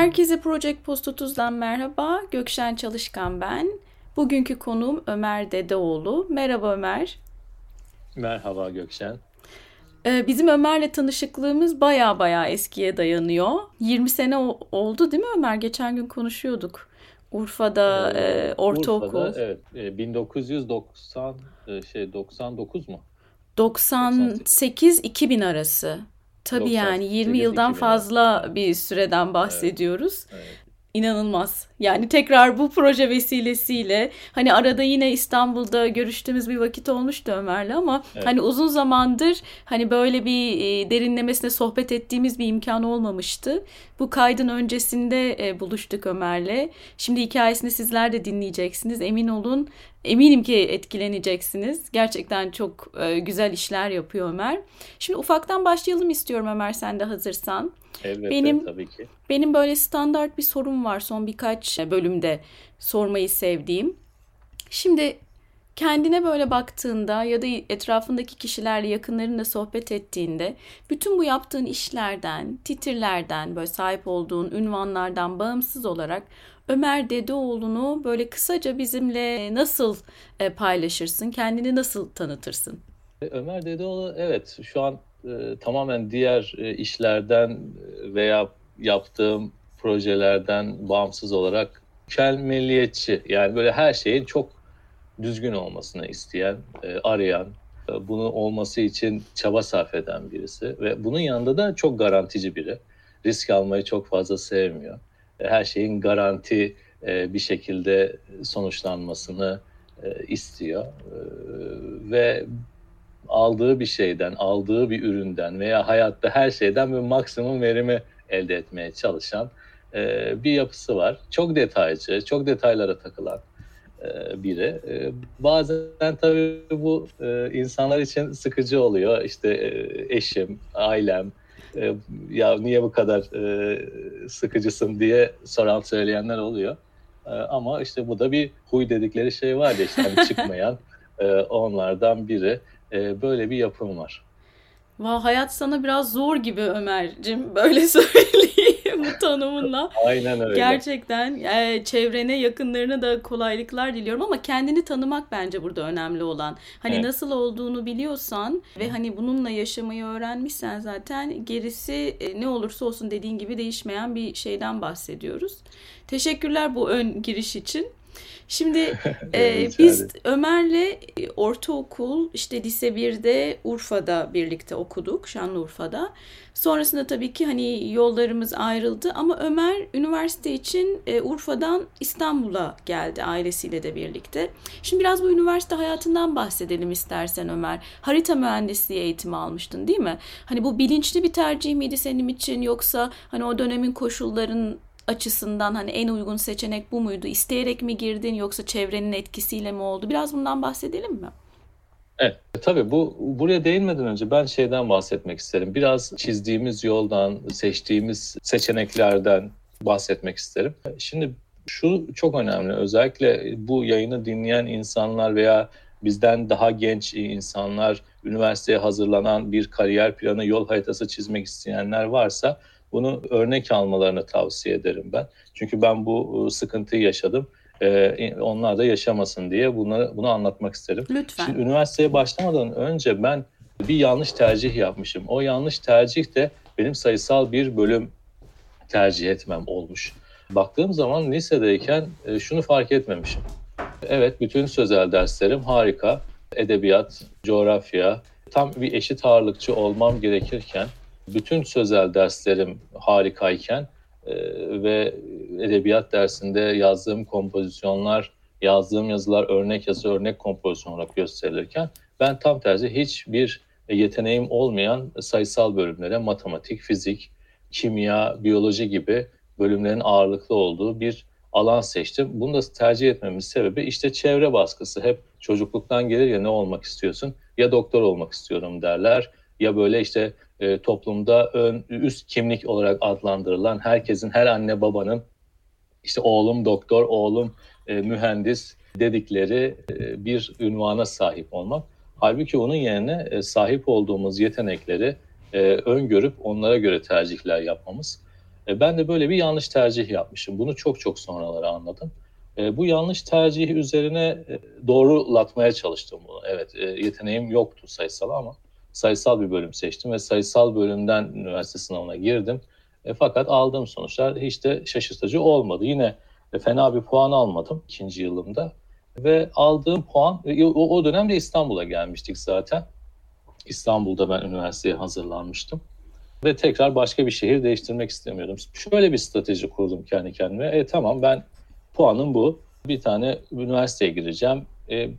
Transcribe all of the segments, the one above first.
Herkese Project Post 30'dan merhaba. Gökşen Çalışkan ben. Bugünkü konuğum Ömer Dedeoğlu. Merhaba Ömer. Merhaba Gökşen. Ee, bizim Ömer'le tanışıklığımız baya baya eskiye dayanıyor. 20 sene oldu değil mi Ömer? Geçen gün konuşuyorduk. Urfa'da ee, e, ortaokul. Urfa'da evet. E, 1990 e, şey 99 mu? 98-2000 arası. Tabii yani 20 yıldan fazla bir süreden bahsediyoruz. Evet, evet. İnanılmaz. Yani tekrar bu proje vesilesiyle hani arada yine İstanbul'da görüştüğümüz bir vakit olmuştu Ömer'le ama evet. hani uzun zamandır hani böyle bir e, derinlemesine sohbet ettiğimiz bir imkan olmamıştı. Bu kaydın öncesinde e, buluştuk Ömer'le. Şimdi hikayesini sizler de dinleyeceksiniz. Emin olun eminim ki etkileneceksiniz. Gerçekten çok e, güzel işler yapıyor Ömer. Şimdi ufaktan başlayalım istiyorum Ömer sen de hazırsan. Elbette benim, tabii ki. Benim böyle standart bir sorum var son birkaç bölümde sormayı sevdiğim. Şimdi kendine böyle baktığında ya da etrafındaki kişilerle yakınlarınla sohbet ettiğinde bütün bu yaptığın işlerden, titirlerden, böyle sahip olduğun ünvanlardan bağımsız olarak Ömer Dedeoğlu'nu böyle kısaca bizimle nasıl e, paylaşırsın? Kendini nasıl tanıtırsın? Ömer Dedeoğlu evet şu an e, tamamen diğer e, işlerden e, veya yaptığım projelerden bağımsız olarak mükemmeliyetçi yani böyle her şeyin çok düzgün olmasını isteyen, e, arayan, e, bunu olması için çaba sarf eden birisi ve bunun yanında da çok garantici biri. Risk almayı çok fazla sevmiyor. E, her şeyin garanti e, bir şekilde sonuçlanmasını e, istiyor e, ve aldığı bir şeyden, aldığı bir üründen veya hayatta her şeyden bir maksimum verimi elde etmeye çalışan e, bir yapısı var. Çok detaycı, çok detaylara takılan biri. E, bazen tabii bu e, insanlar için sıkıcı oluyor. İşte e, eşim, ailem, e, ya niye bu kadar e, sıkıcısın diye soran söyleyenler oluyor. E, ama işte bu da bir huy dedikleri şey var ya işte hani çıkmayan e, onlardan biri e, böyle bir yapım var. Va hayat sana biraz zor gibi Ömer'cim böyle söyleyeyim bu tanımınla. Aynen öyle. Gerçekten e, çevrene yakınlarına da kolaylıklar diliyorum ama kendini tanımak bence burada önemli olan. Hani evet. nasıl olduğunu biliyorsan ve hani bununla yaşamayı öğrenmişsen zaten gerisi e, ne olursa olsun dediğin gibi değişmeyen bir şeyden bahsediyoruz. Teşekkürler bu ön giriş için. Şimdi e, biz Ömer'le ortaokul işte lise 1'de Urfa'da birlikte okuduk Şanlıurfa'da. Sonrasında tabii ki hani yollarımız ayrıldı ama Ömer üniversite için e, Urfa'dan İstanbul'a geldi ailesiyle de birlikte. Şimdi biraz bu üniversite hayatından bahsedelim istersen Ömer. Harita mühendisliği eğitimi almıştın değil mi? Hani bu bilinçli bir tercih miydi senin için yoksa hani o dönemin koşulların açısından hani en uygun seçenek bu muydu? İsteyerek mi girdin yoksa çevrenin etkisiyle mi oldu? Biraz bundan bahsedelim mi? Evet, tabii bu buraya değinmeden önce ben şeyden bahsetmek isterim. Biraz çizdiğimiz yoldan, seçtiğimiz seçeneklerden bahsetmek isterim. Şimdi şu çok önemli. Özellikle bu yayını dinleyen insanlar veya bizden daha genç insanlar, üniversiteye hazırlanan bir kariyer planı, yol haritası çizmek isteyenler varsa bunu örnek almalarını tavsiye ederim ben. Çünkü ben bu ıı, sıkıntıyı yaşadım. Ee, onlar da yaşamasın diye bunları, bunu anlatmak isterim. Lütfen. Şimdi üniversiteye başlamadan önce ben bir yanlış tercih yapmışım. O yanlış tercih de benim sayısal bir bölüm tercih etmem olmuş. Baktığım zaman lisedeyken e, şunu fark etmemişim. Evet bütün sözel derslerim harika. Edebiyat, coğrafya, tam bir eşit ağırlıkçı olmam gerekirken bütün sözel derslerim harikayken e, ve edebiyat dersinde yazdığım kompozisyonlar, yazdığım yazılar örnek yazı, örnek kompozisyon olarak gösterilirken ben tam tersi hiçbir yeteneğim olmayan sayısal bölümlere matematik, fizik, kimya, biyoloji gibi bölümlerin ağırlıklı olduğu bir alan seçtim. Bunu da tercih etmemin sebebi işte çevre baskısı. Hep çocukluktan gelir ya ne olmak istiyorsun? Ya doktor olmak istiyorum derler ya böyle işte e, toplumda ön üst kimlik olarak adlandırılan herkesin her anne babanın işte oğlum doktor, oğlum e, mühendis dedikleri e, bir ünvana sahip olmak. Halbuki onun yerine e, sahip olduğumuz yetenekleri e, öngörüp onlara göre tercihler yapmamız. E, ben de böyle bir yanlış tercih yapmışım. Bunu çok çok sonraları anladım. E, bu yanlış tercih üzerine e, doğrulatmaya çalıştım bunu. Evet e, yeteneğim yoktu sayısal ama sayısal bir bölüm seçtim ve sayısal bölümden üniversite sınavına girdim. E, fakat aldığım sonuçlar hiç de şaşırtıcı olmadı. Yine e, fena bir puan almadım ikinci yılımda. Ve aldığım puan, e, o, o dönemde İstanbul'a gelmiştik zaten. İstanbul'da ben üniversiteye hazırlanmıştım. Ve tekrar başka bir şehir değiştirmek istemiyordum. Şöyle bir strateji kurdum kendi kendime. E tamam ben puanım bu. Bir tane üniversiteye gireceğim. E,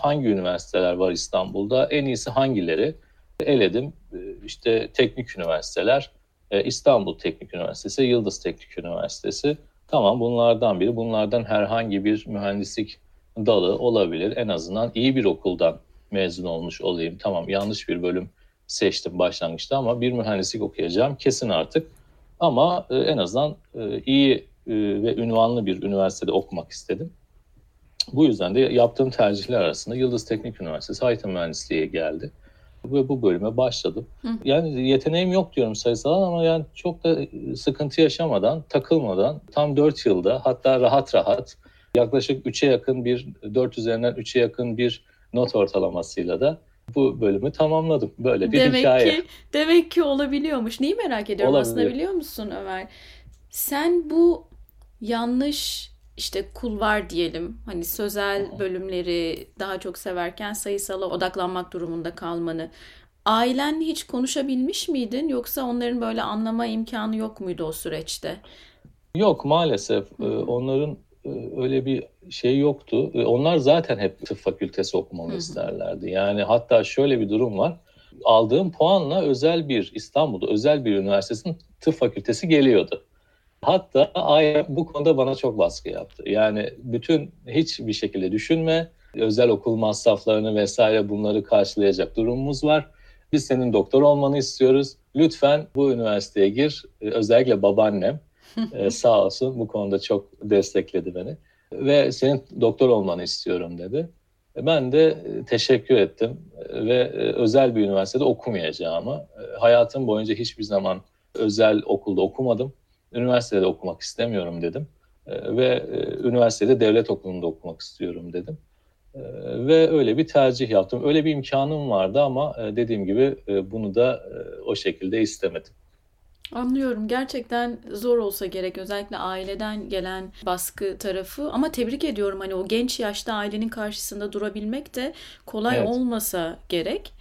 hangi üniversiteler var İstanbul'da? En iyisi hangileri? Eledim. E, işte teknik üniversiteler. E, İstanbul Teknik Üniversitesi, Yıldız Teknik Üniversitesi. Tamam bunlardan biri. Bunlardan herhangi bir mühendislik dalı olabilir. En azından iyi bir okuldan mezun olmuş olayım. Tamam yanlış bir bölüm seçtim başlangıçta ama bir mühendislik okuyacağım kesin artık. Ama e, en azından e, iyi ve ünvanlı bir üniversitede okumak istedim. Bu yüzden de yaptığım tercihler arasında Yıldız Teknik Üniversitesi harita mühendisliğe geldi. Ve bu bölüme başladım. Hı. Yani yeteneğim yok diyorum sayısal ama yani çok da sıkıntı yaşamadan, takılmadan tam 4 yılda hatta rahat rahat yaklaşık 3'e yakın bir 4 üzerinden 3'e yakın bir not ortalamasıyla da bu bölümü tamamladım. Böyle bir demek hikaye. Ki, demek ki olabiliyormuş. Neyi merak ediyorum Olabilir. aslında biliyor musun Ömer? Sen bu yanlış işte kulvar diyelim hani sözel bölümleri daha çok severken sayısala odaklanmak durumunda kalmanı ailenle hiç konuşabilmiş miydin yoksa onların böyle anlama imkanı yok muydu o süreçte? Yok maalesef ee, onların e, öyle bir şey yoktu. Onlar zaten hep tıp fakültesi okumamı Hı-hı. isterlerdi. Yani hatta şöyle bir durum var. Aldığım puanla özel bir İstanbul'da özel bir üniversitesinin tıp fakültesi geliyordu. Hatta aile bu konuda bana çok baskı yaptı. Yani bütün hiçbir şekilde düşünme, özel okul masraflarını vesaire bunları karşılayacak durumumuz var. Biz senin doktor olmanı istiyoruz. Lütfen bu üniversiteye gir. E, özellikle babaannem ee, sağ olsun bu konuda çok destekledi beni. Ve senin doktor olmanı istiyorum dedi. E, ben de e, teşekkür ettim ve e, özel bir üniversitede okumayacağımı, hayatım boyunca hiçbir zaman özel okulda okumadım, üniversitede okumak istemiyorum dedim ve üniversitede devlet okulunda okumak istiyorum dedim. Ve öyle bir tercih yaptım. Öyle bir imkanım vardı ama dediğim gibi bunu da o şekilde istemedim. Anlıyorum. Gerçekten zor olsa gerek özellikle aileden gelen baskı tarafı ama tebrik ediyorum hani o genç yaşta ailenin karşısında durabilmek de kolay evet. olmasa gerek.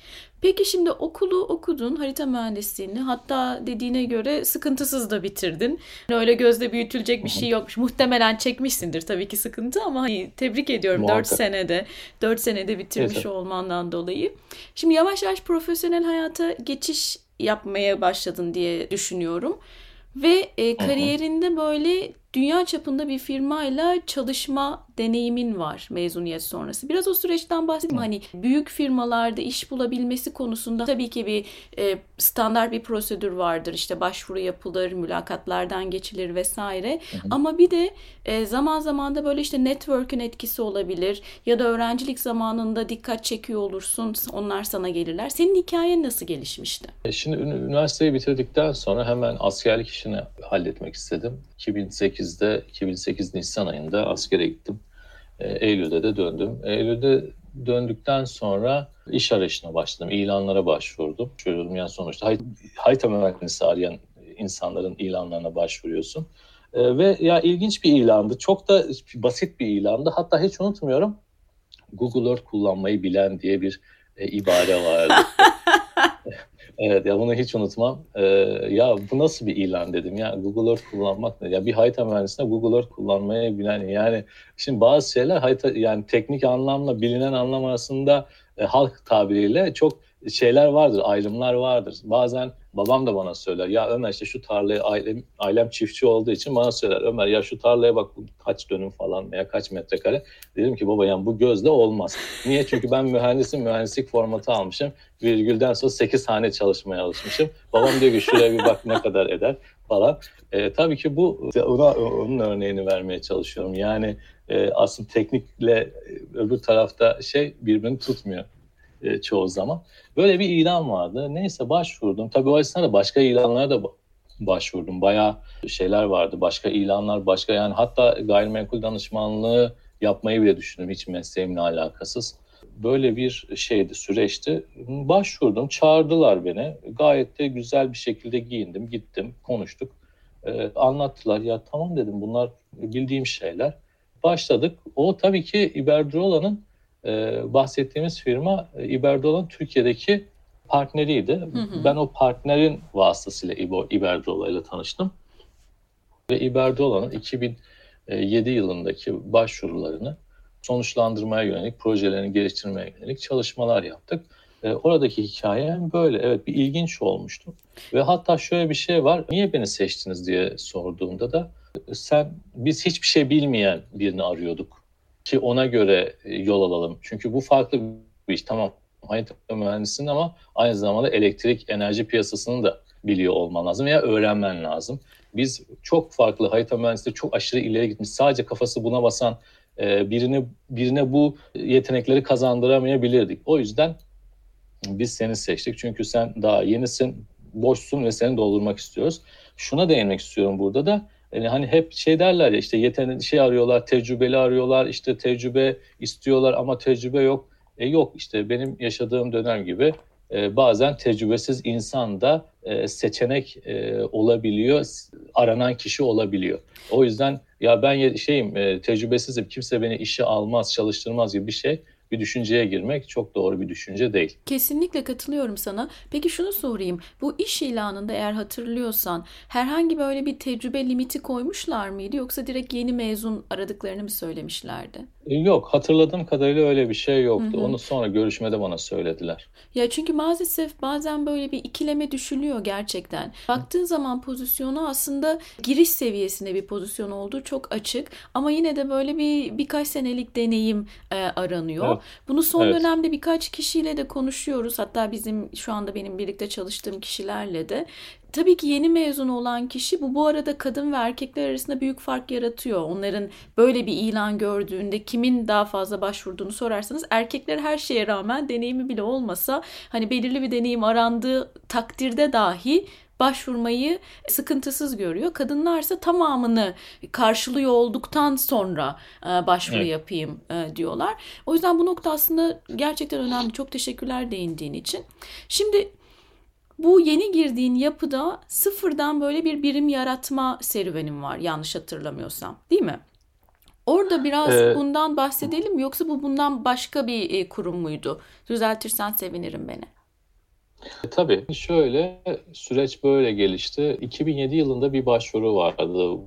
Peki şimdi okulu okudun, harita mühendisliğini hatta dediğine göre sıkıntısız da bitirdin. Öyle gözle büyütülecek bir şey yokmuş. Muhtemelen çekmişsindir tabii ki sıkıntı ama hani tebrik ediyorum Muhakkak. 4 senede, 4 senede bitirmiş evet. olmandan dolayı. Şimdi yavaş yavaş profesyonel hayata geçiş yapmaya başladın diye düşünüyorum. Ve e, kariyerinde böyle dünya çapında bir firmayla çalışma deneyimin var mezuniyet sonrası. Biraz o süreçten bahsedeyim. Hani büyük firmalarda iş bulabilmesi konusunda tabii ki bir e, standart bir prosedür vardır. İşte başvuru yapılır, mülakatlardan geçilir vesaire. Hı hı. Ama bir de e, zaman zaman da böyle işte network'ün etkisi olabilir ya da öğrencilik zamanında dikkat çekiyor olursun. Onlar sana gelirler. Senin hikayen nasıl gelişmişti? E şimdi üniversiteyi bitirdikten sonra hemen askerlik işini halletmek istedim. 2008'de 2008 Nisan ayında askere gittim. E, Eylül'de de döndüm. Eylül'de döndükten sonra iş arayışına başladım. İlanlara başvurdum. Yani sonuçta harita mühendisi arayan insanların ilanlarına başvuruyorsun. E, ve ya ilginç bir ilandı. Çok da basit bir ilandı. Hatta hiç unutmuyorum. Google Earth kullanmayı bilen diye bir e, ibare vardı. Evet ya bunu hiç unutmam. Ee, ya bu nasıl bir ilan dedim ya Google Earth kullanmak ne? Ya bir harita mühendisine Google Earth kullanmaya bilen yani şimdi bazı şeyler harita yani teknik anlamla bilinen anlam arasında e, halk tabiriyle çok şeyler vardır, ayrımlar vardır. Bazen babam da bana söyler. Ya Ömer işte şu tarlaya ailem, ailem çiftçi olduğu için bana söyler. Ömer ya şu tarlaya bak kaç dönüm falan veya kaç metrekare. Dedim ki baba yani bu gözle olmaz. Niye? Çünkü ben mühendisim mühendislik formatı almışım. Virgülden sonra 8 hane çalışmaya alışmışım. Babam diyor ki şuraya bir bak ne kadar eder falan. E, tabii ki bu ona, onun örneğini vermeye çalışıyorum. Yani e, aslında teknikle e, öbür tarafta şey birbirini tutmuyor e, çoğu zaman. Böyle bir ilan vardı. Neyse başvurdum. Tabii o esnada başka ilanlara da başvurdum. Bayağı şeyler vardı. Başka ilanlar, başka yani hatta gayrimenkul danışmanlığı yapmayı bile düşündüm hiç mesleğimle alakasız. Böyle bir şeydi, süreçti. Başvurdum, çağırdılar beni. Gayet de güzel bir şekilde giyindim, gittim, konuştuk. Ee, anlattılar. Ya tamam dedim bunlar bildiğim şeyler. Başladık. O tabii ki Iberdrola'nın e, bahsettiğimiz firma e, Iberdrola'nın Türkiye'deki partneriydi. Hı hı. Ben o partnerin vasıtasıyla Iberdrola ile tanıştım. Ve Iberdrola'nın 2007 yılındaki başvurularını sonuçlandırmaya yönelik, projelerini geliştirmeye yönelik çalışmalar yaptık. E, oradaki hikayem böyle. Evet bir ilginç olmuştu. Ve hatta şöyle bir şey var. Niye beni seçtiniz diye sorduğumda da sen biz hiçbir şey bilmeyen birini arıyorduk ki ona göre e, yol alalım. Çünkü bu farklı bir iş. Tamam harita mühendisinin ama aynı zamanda elektrik enerji piyasasını da biliyor olman lazım veya öğrenmen lazım. Biz çok farklı harita mühendisliği çok aşırı ileri gitmiş. Sadece kafası buna basan e, birine birine bu yetenekleri kazandıramayabilirdik. O yüzden biz seni seçtik. Çünkü sen daha yenisin, boşsun ve seni doldurmak istiyoruz. Şuna değinmek istiyorum burada da. Yani hani hep şey derler ya işte yetenek şey arıyorlar, tecrübeli arıyorlar, işte tecrübe istiyorlar ama tecrübe yok. E yok işte benim yaşadığım dönem gibi e, bazen tecrübesiz insan da e, seçenek e, olabiliyor, aranan kişi olabiliyor. O yüzden ya ben şeyim e, tecrübesizim, kimse beni işe almaz, çalıştırmaz gibi bir şey bir düşünceye girmek çok doğru bir düşünce değil. Kesinlikle katılıyorum sana. Peki şunu sorayım. Bu iş ilanında eğer hatırlıyorsan herhangi böyle bir tecrübe limiti koymuşlar mıydı yoksa direkt yeni mezun aradıklarını mı söylemişlerdi? E, yok hatırladığım kadarıyla öyle bir şey yoktu. Hı hı. Onu sonra görüşmede bana söylediler. Ya çünkü maalesef bazen böyle bir ikileme düşülüyor gerçekten. Baktığın zaman pozisyonu aslında giriş seviyesinde bir pozisyon olduğu çok açık ama yine de böyle bir birkaç senelik deneyim e, aranıyor. Evet. Bunu son evet. dönemde birkaç kişiyle de konuşuyoruz. Hatta bizim şu anda benim birlikte çalıştığım kişilerle de Tabii ki yeni mezun olan kişi bu bu arada kadın ve erkekler arasında büyük fark yaratıyor. Onların böyle bir ilan gördüğünde kimin daha fazla başvurduğunu sorarsanız erkekler her şeye rağmen deneyimi bile olmasa hani belirli bir deneyim arandığı takdirde dahi başvurmayı sıkıntısız görüyor. Kadınlarsa tamamını karşılıyor olduktan sonra e, başvuru evet. yapayım e, diyorlar. O yüzden bu nokta aslında gerçekten önemli. Çok teşekkürler değindiğin için. Şimdi bu yeni girdiğin yapıda sıfırdan böyle bir birim yaratma serüvenim var yanlış hatırlamıyorsam. Değil mi? Orada biraz ee, bundan bahsedelim mi yoksa bu bundan başka bir e, kurum muydu? Düzeltirsen sevinirim beni. E, tabii şöyle süreç böyle gelişti. 2007 yılında bir başvuru vardı.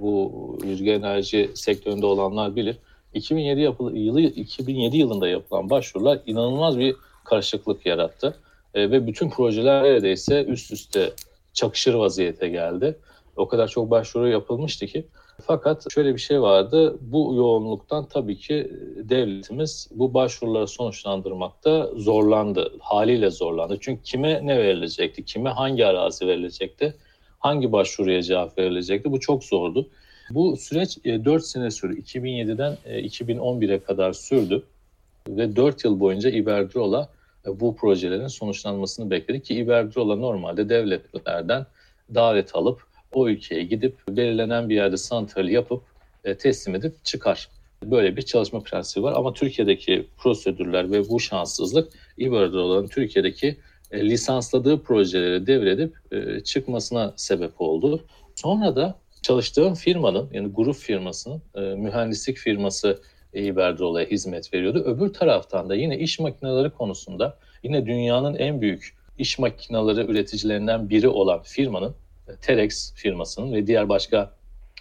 Bu rüzgar enerji sektöründe olanlar bilir. 2007 yapılı, yılı 2007 yılında yapılan başvurular inanılmaz bir karışıklık yarattı. E, ve bütün projeler neredeyse üst üste çakışır vaziyete geldi. O kadar çok başvuru yapılmıştı ki. Fakat şöyle bir şey vardı. Bu yoğunluktan tabii ki devletimiz bu başvuruları sonuçlandırmakta zorlandı. Haliyle zorlandı. Çünkü kime ne verilecekti? Kime hangi arazi verilecekti? Hangi başvuruya cevap verilecekti? Bu çok zordu. Bu süreç 4 e, sene sürdü. 2007'den 2011'e kadar sürdü. Ve 4 yıl boyunca İberdrola e, bu projelerin sonuçlanmasını bekledik ki İberdrola normalde devletlerden davet alıp o ülkeye gidip belirlenen bir yerde santral yapıp e, teslim edip çıkar. Böyle bir çalışma prensibi var ama Türkiye'deki prosedürler ve bu şanssızlık İberdrola'nın Türkiye'deki e, lisansladığı projeleri devredip çıkmasına sebep oldu. Sonra da çalıştığım firmanın yani grup firmasının mühendislik firması Iberdrola'ya hizmet veriyordu. Öbür taraftan da yine iş makineleri konusunda yine dünyanın en büyük iş makineleri üreticilerinden biri olan firmanın e, Terex firmasının ve diğer başka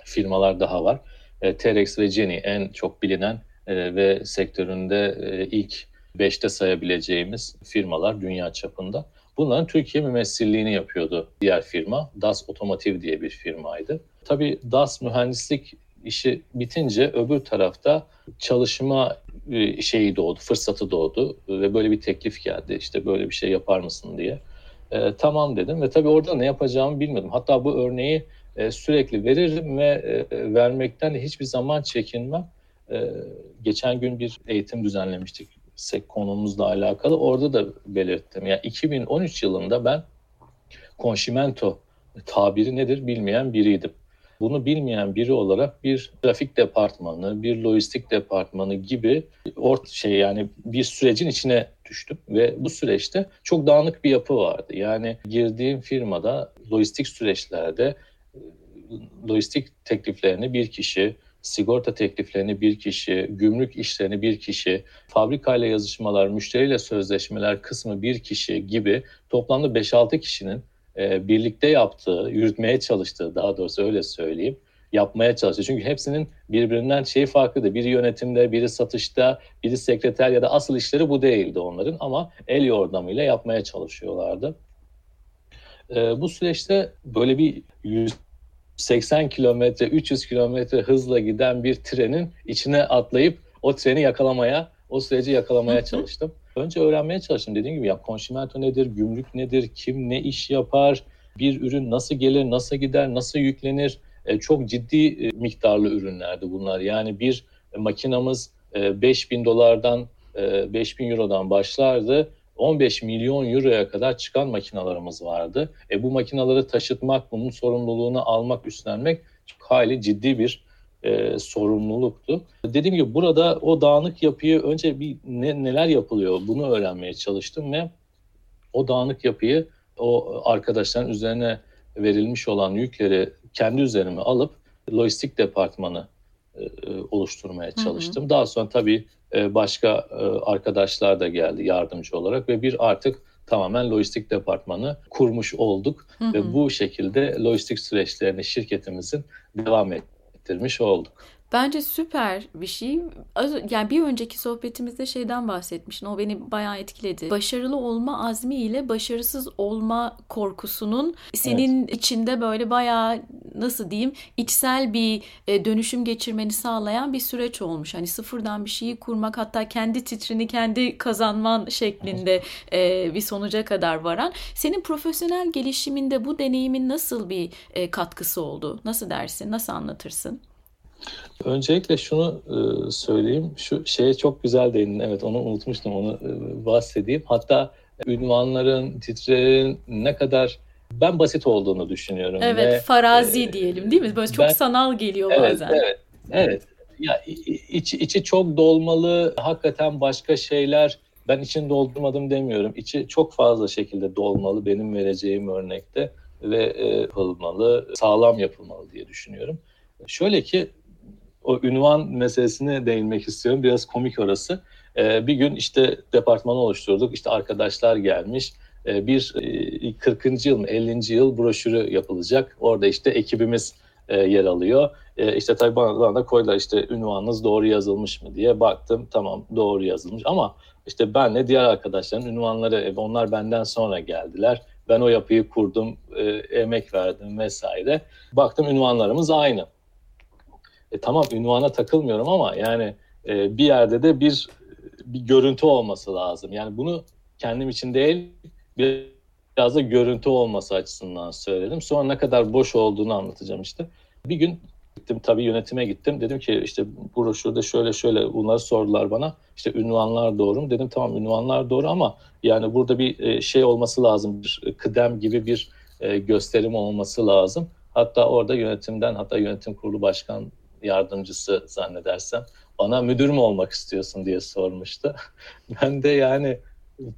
firmalar daha var. E, Terex ve Jenny en çok bilinen e, ve sektöründe ilk beşte sayabileceğimiz firmalar dünya çapında. Bunların Türkiye mümessilliğini yapıyordu diğer firma. DAS Otomotiv diye bir firmaydı. Tabii DAS mühendislik işi bitince öbür tarafta çalışma e, şeyi doğdu, fırsatı doğdu ve böyle bir teklif geldi. İşte böyle bir şey yapar mısın diye. E, tamam dedim ve tabii orada ne yapacağımı bilmiyordum. Hatta bu örneği e, sürekli veririm ve e, vermekten hiçbir zaman çekinmem. E, geçen gün bir eğitim düzenlemiştik konumuzla alakalı. Orada da belirttim. Yani 2013 yılında ben Conchimento tabiri nedir bilmeyen biriydim. Bunu bilmeyen biri olarak bir trafik departmanı, bir lojistik departmanı gibi ort şey yani bir sürecin içine düştüm ve bu süreçte çok dağınık bir yapı vardı. Yani girdiğim firmada lojistik süreçlerde lojistik tekliflerini bir kişi, sigorta tekliflerini bir kişi, gümrük işlerini bir kişi, fabrikayla yazışmalar, müşteriyle sözleşmeler kısmı bir kişi gibi toplamda 5-6 kişinin e, birlikte yaptığı, yürütmeye çalıştığı daha doğrusu öyle söyleyeyim, yapmaya çalıştığı. Çünkü hepsinin birbirinden şeyi farklıdır. Biri yönetimde, biri satışta, biri sekreter ya da asıl işleri bu değildi onların ama el yordamıyla yapmaya çalışıyorlardı. E, bu süreçte böyle bir 180 kilometre, 300 kilometre hızla giden bir trenin içine atlayıp o treni yakalamaya, o süreci yakalamaya çalıştım. Önce öğrenmeye çalıştım. Dediğim gibi ya konşimento nedir, gümrük nedir, kim ne iş yapar, bir ürün nasıl gelir, nasıl gider, nasıl yüklenir. E, çok ciddi e, miktarlı ürünlerdi bunlar. Yani bir makinamız e, 5000 dolardan, e, 5000 eurodan başlardı. 15 milyon euroya kadar çıkan makinalarımız vardı. E, bu makinaları taşıtmak, bunun sorumluluğunu almak, üstlenmek çok hali ciddi bir e, sorumluluktu. Dediğim gibi burada o dağınık yapıyı önce bir ne, neler yapılıyor bunu öğrenmeye çalıştım ve o dağınık yapıyı o arkadaşların üzerine verilmiş olan yükleri kendi üzerime alıp lojistik departmanı e, oluşturmaya çalıştım. Hı hı. Daha sonra tabii e, başka e, arkadaşlar da geldi yardımcı olarak ve bir artık tamamen lojistik departmanı kurmuş olduk hı hı. ve bu şekilde lojistik süreçlerini şirketimizin devam et ettirmiş olduk. Bence süper bir şey. Yani bir önceki sohbetimizde şeyden bahsetmiştin. O beni bayağı etkiledi. Başarılı olma azmi ile başarısız olma korkusunun senin evet. içinde böyle bayağı nasıl diyeyim içsel bir e, dönüşüm geçirmeni sağlayan bir süreç olmuş. Hani sıfırdan bir şeyi kurmak hatta kendi titrini kendi kazanman şeklinde e, bir sonuca kadar varan. Senin profesyonel gelişiminde bu deneyimin nasıl bir e, katkısı oldu? Nasıl dersin? Nasıl anlatırsın? Öncelikle şunu e, söyleyeyim. Şu şeye çok güzel değindin. Evet onu unutmuştum. Onu e, bahsedeyim. Hatta ünvanların, titrelerin ne kadar ben basit olduğunu düşünüyorum. Evet, Ve, farazi e, diyelim değil mi? Böyle çok ben, sanal geliyor evet, bazen. Evet, evet. Ya içi, içi çok dolmalı. Hakikaten başka şeyler ben için doldurmadım demiyorum. İçi çok fazla şekilde dolmalı benim vereceğim örnekte ve e, yapılmalı, sağlam yapılmalı diye düşünüyorum. Şöyle ki o ünvan meselesine değinmek istiyorum. Biraz komik orası. Ee, bir gün işte departmanı oluşturduk. İşte arkadaşlar gelmiş. Ee, bir e, 40. yıl mı 50. yıl broşürü yapılacak. Orada işte ekibimiz e, yer alıyor. E, işte tabii bana, bana da koydular işte ünvanınız doğru yazılmış mı diye baktım. Tamam doğru yazılmış ama işte benle diğer arkadaşların ünvanları e, onlar benden sonra geldiler. Ben o yapıyı kurdum, e, emek verdim vesaire. Baktım ünvanlarımız aynı. E, tamam ünvana takılmıyorum ama yani e, bir yerde de bir bir görüntü olması lazım. Yani bunu kendim için değil biraz da görüntü olması açısından söyledim. Sonra ne kadar boş olduğunu anlatacağım işte. Bir gün gittim tabii yönetime gittim. Dedim ki işte bu broşürde şöyle şöyle bunları sordular bana. İşte ünvanlar doğru mu? Dedim tamam ünvanlar doğru ama yani burada bir e, şey olması lazım. Bir kıdem gibi bir e, gösterim olması lazım. Hatta orada yönetimden hatta yönetim kurulu başkan yardımcısı zannedersem bana müdür mü olmak istiyorsun diye sormuştu. ben de yani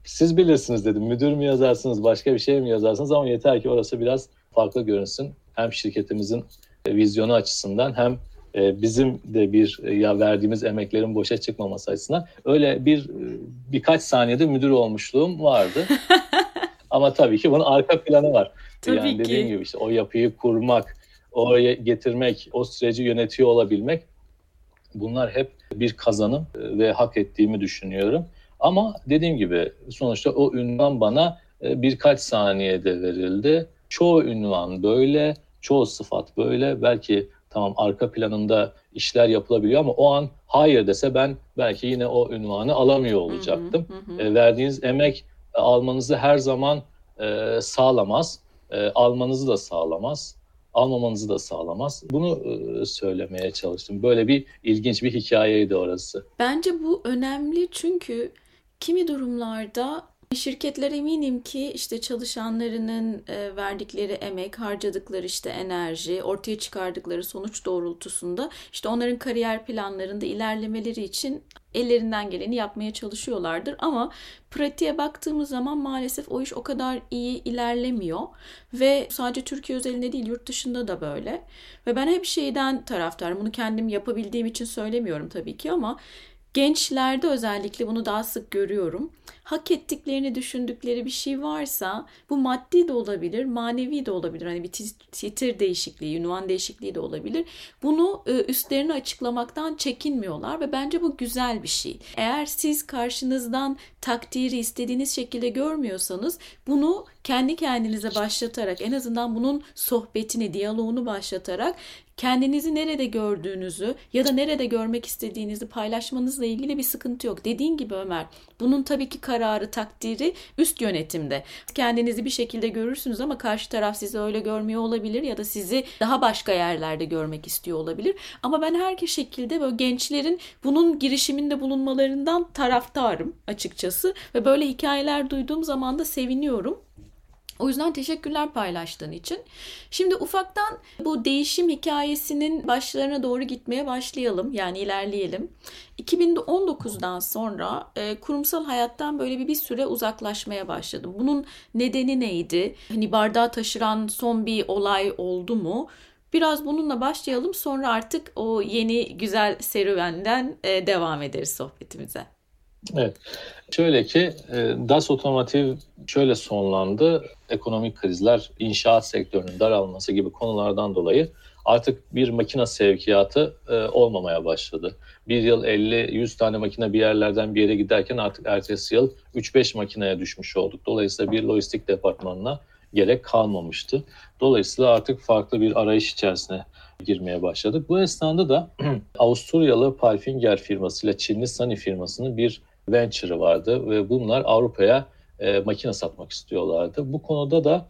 siz bilirsiniz dedim. Müdür mü yazarsınız, başka bir şey mi yazarsınız ama yeter ki orası biraz farklı görünsün. Hem şirketimizin vizyonu açısından hem e, bizim de bir e, ya verdiğimiz emeklerin boşa çıkmaması açısından öyle bir e, birkaç saniyede müdür olmuşluğum vardı. ama tabii ki bunun arka planı var. Tabii yani dediğim ki. gibi işte o yapıyı kurmak, oraya getirmek, o süreci yönetiyor olabilmek bunlar hep bir kazanım e, ve hak ettiğimi düşünüyorum. Ama dediğim gibi sonuçta o ünvan bana e, birkaç saniyede verildi. Çoğu ünvan böyle, çoğu sıfat böyle. Belki tamam arka planında işler yapılabiliyor ama o an hayır dese ben belki yine o ünvanı alamıyor olacaktım. Hı hı hı. E, verdiğiniz emek almanızı her zaman e, sağlamaz. E, almanızı da sağlamaz almamanızı da sağlamaz. Bunu e, söylemeye çalıştım. Böyle bir ilginç bir hikayeydi orası. Bence bu önemli çünkü kimi durumlarda Şirketler eminim ki işte çalışanlarının e, verdikleri emek, harcadıkları işte enerji, ortaya çıkardıkları sonuç doğrultusunda işte onların kariyer planlarında ilerlemeleri için ellerinden geleni yapmaya çalışıyorlardır. Ama pratiğe baktığımız zaman maalesef o iş o kadar iyi ilerlemiyor ve sadece Türkiye özelinde değil yurt dışında da böyle. Ve ben hep şeyden taraftarım bunu kendim yapabildiğim için söylemiyorum tabii ki ama Gençlerde özellikle bunu daha sık görüyorum. Hak ettiklerini düşündükleri bir şey varsa bu maddi de olabilir, manevi de olabilir. Hani bir titir değişikliği, ünvan değişikliği de olabilir. Bunu e, üstlerini açıklamaktan çekinmiyorlar ve bence bu güzel bir şey. Eğer siz karşınızdan takdiri istediğiniz şekilde görmüyorsanız bunu kendi kendinize başlatarak en azından bunun sohbetini, diyaloğunu başlatarak kendinizi nerede gördüğünüzü ya da nerede görmek istediğinizi paylaşmanızla ilgili bir sıkıntı yok. Dediğin gibi Ömer, bunun tabii ki kararı, takdiri üst yönetimde. Kendinizi bir şekilde görürsünüz ama karşı taraf sizi öyle görmüyor olabilir ya da sizi daha başka yerlerde görmek istiyor olabilir. Ama ben her şekilde böyle gençlerin bunun girişiminde bulunmalarından taraftarım açıkçası ve böyle hikayeler duyduğum zaman da seviniyorum. O yüzden teşekkürler paylaştığın için. Şimdi ufaktan bu değişim hikayesinin başlarına doğru gitmeye başlayalım. Yani ilerleyelim. 2019'dan sonra e, kurumsal hayattan böyle bir, bir süre uzaklaşmaya başladım. Bunun nedeni neydi? Hani bardağı taşıran son bir olay oldu mu? Biraz bununla başlayalım sonra artık o yeni güzel serüvenden e, devam ederiz sohbetimize. Evet. Şöyle ki e, DAS Otomotiv şöyle sonlandı. Ekonomik krizler, inşaat sektörünün daralması gibi konulardan dolayı artık bir makine sevkiyatı e, olmamaya başladı. Bir yıl 50-100 tane makine bir yerlerden bir yere giderken artık ertesi yıl 3-5 makineye düşmüş olduk. Dolayısıyla bir lojistik departmanına gerek kalmamıştı. Dolayısıyla artık farklı bir arayış içerisine girmeye başladık. Bu esnada da Avusturyalı Palfinger firmasıyla Çinli Sani firmasının bir venture vardı ve bunlar Avrupa'ya e, makine satmak istiyorlardı. Bu konuda da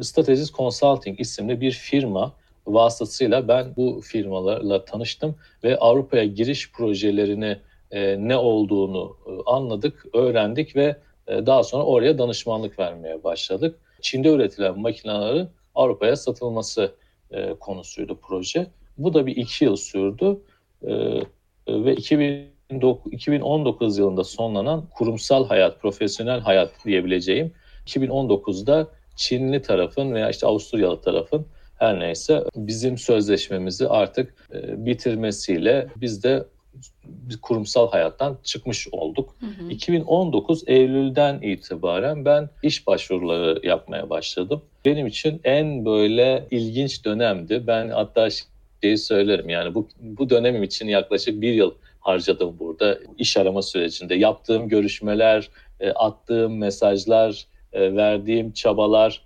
Strategies Consulting isimli bir firma vasıtasıyla ben bu firmalarla tanıştım ve Avrupa'ya giriş projelerini e, ne olduğunu e, anladık, öğrendik ve e, daha sonra oraya danışmanlık vermeye başladık. Çin'de üretilen makinelerin Avrupa'ya satılması e, konusuydu proje. Bu da bir iki yıl sürdü e, ve 2000 2019 yılında sonlanan kurumsal hayat, profesyonel hayat diyebileceğim 2019'da Çinli tarafın veya işte Avusturyalı tarafın her neyse bizim sözleşmemizi artık e, bitirmesiyle biz de kurumsal hayattan çıkmış olduk. Hı hı. 2019 Eylül'den itibaren ben iş başvuruları yapmaya başladım. Benim için en böyle ilginç dönemdi. Ben hatta şeyi söylerim yani bu, bu dönemim için yaklaşık bir yıl harcadım burada iş arama sürecinde. Yaptığım görüşmeler, e, attığım mesajlar, e, verdiğim çabalar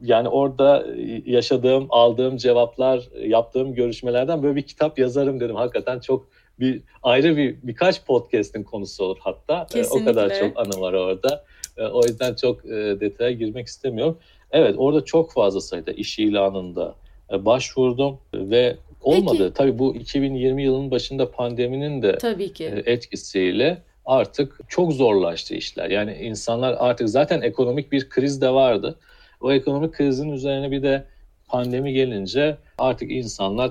yani orada yaşadığım, aldığım cevaplar, yaptığım görüşmelerden böyle bir kitap yazarım dedim. Hakikaten çok bir ayrı bir birkaç podcast'in konusu olur hatta. Kesinlikle. O kadar çok anı var orada. O yüzden çok detaya girmek istemiyorum. Evet orada çok fazla sayıda iş ilanında başvurdum ve olmadı. Peki. Tabii bu 2020 yılının başında pandeminin de Tabii ki. E, etkisiyle artık çok zorlaştı işler. Yani insanlar artık zaten ekonomik bir kriz de vardı. O ekonomik krizin üzerine bir de pandemi gelince artık insanlar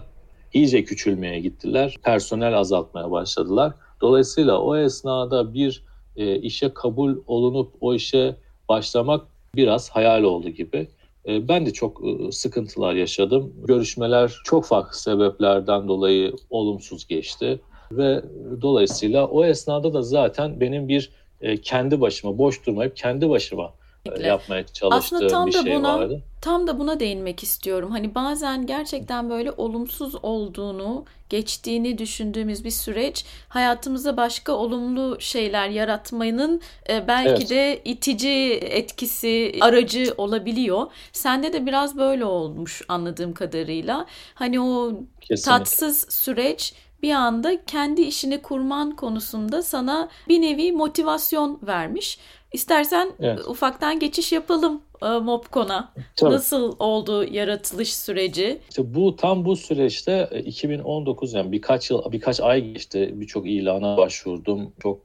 iyice küçülmeye gittiler. Personel azaltmaya başladılar. Dolayısıyla o esnada bir e, işe kabul olunup o işe başlamak biraz hayal oldu gibi. Ee, ben de çok ıı, sıkıntılar yaşadım. Görüşmeler çok farklı sebeplerden dolayı olumsuz geçti ve dolayısıyla o esnada da zaten benim bir e, kendi başıma boş durmayıp kendi başıma. Yapmaya çalıştığım Aslında tam bir şey buna, vardı. Tam da buna değinmek istiyorum. Hani bazen gerçekten böyle olumsuz olduğunu, geçtiğini düşündüğümüz bir süreç hayatımıza başka olumlu şeyler yaratmanın e, belki evet. de itici etkisi, aracı olabiliyor. Sende de biraz böyle olmuş anladığım kadarıyla. Hani o Kesinlikle. tatsız süreç bir anda kendi işini kurman konusunda sana bir nevi motivasyon vermiş. İstersen evet. ufaktan geçiş yapalım e, Mopcon'a. Nasıl oldu yaratılış süreci? İşte bu tam bu süreçte 2019 e, yani birkaç yıl birkaç ay geçti. Birçok ilana başvurdum. Çok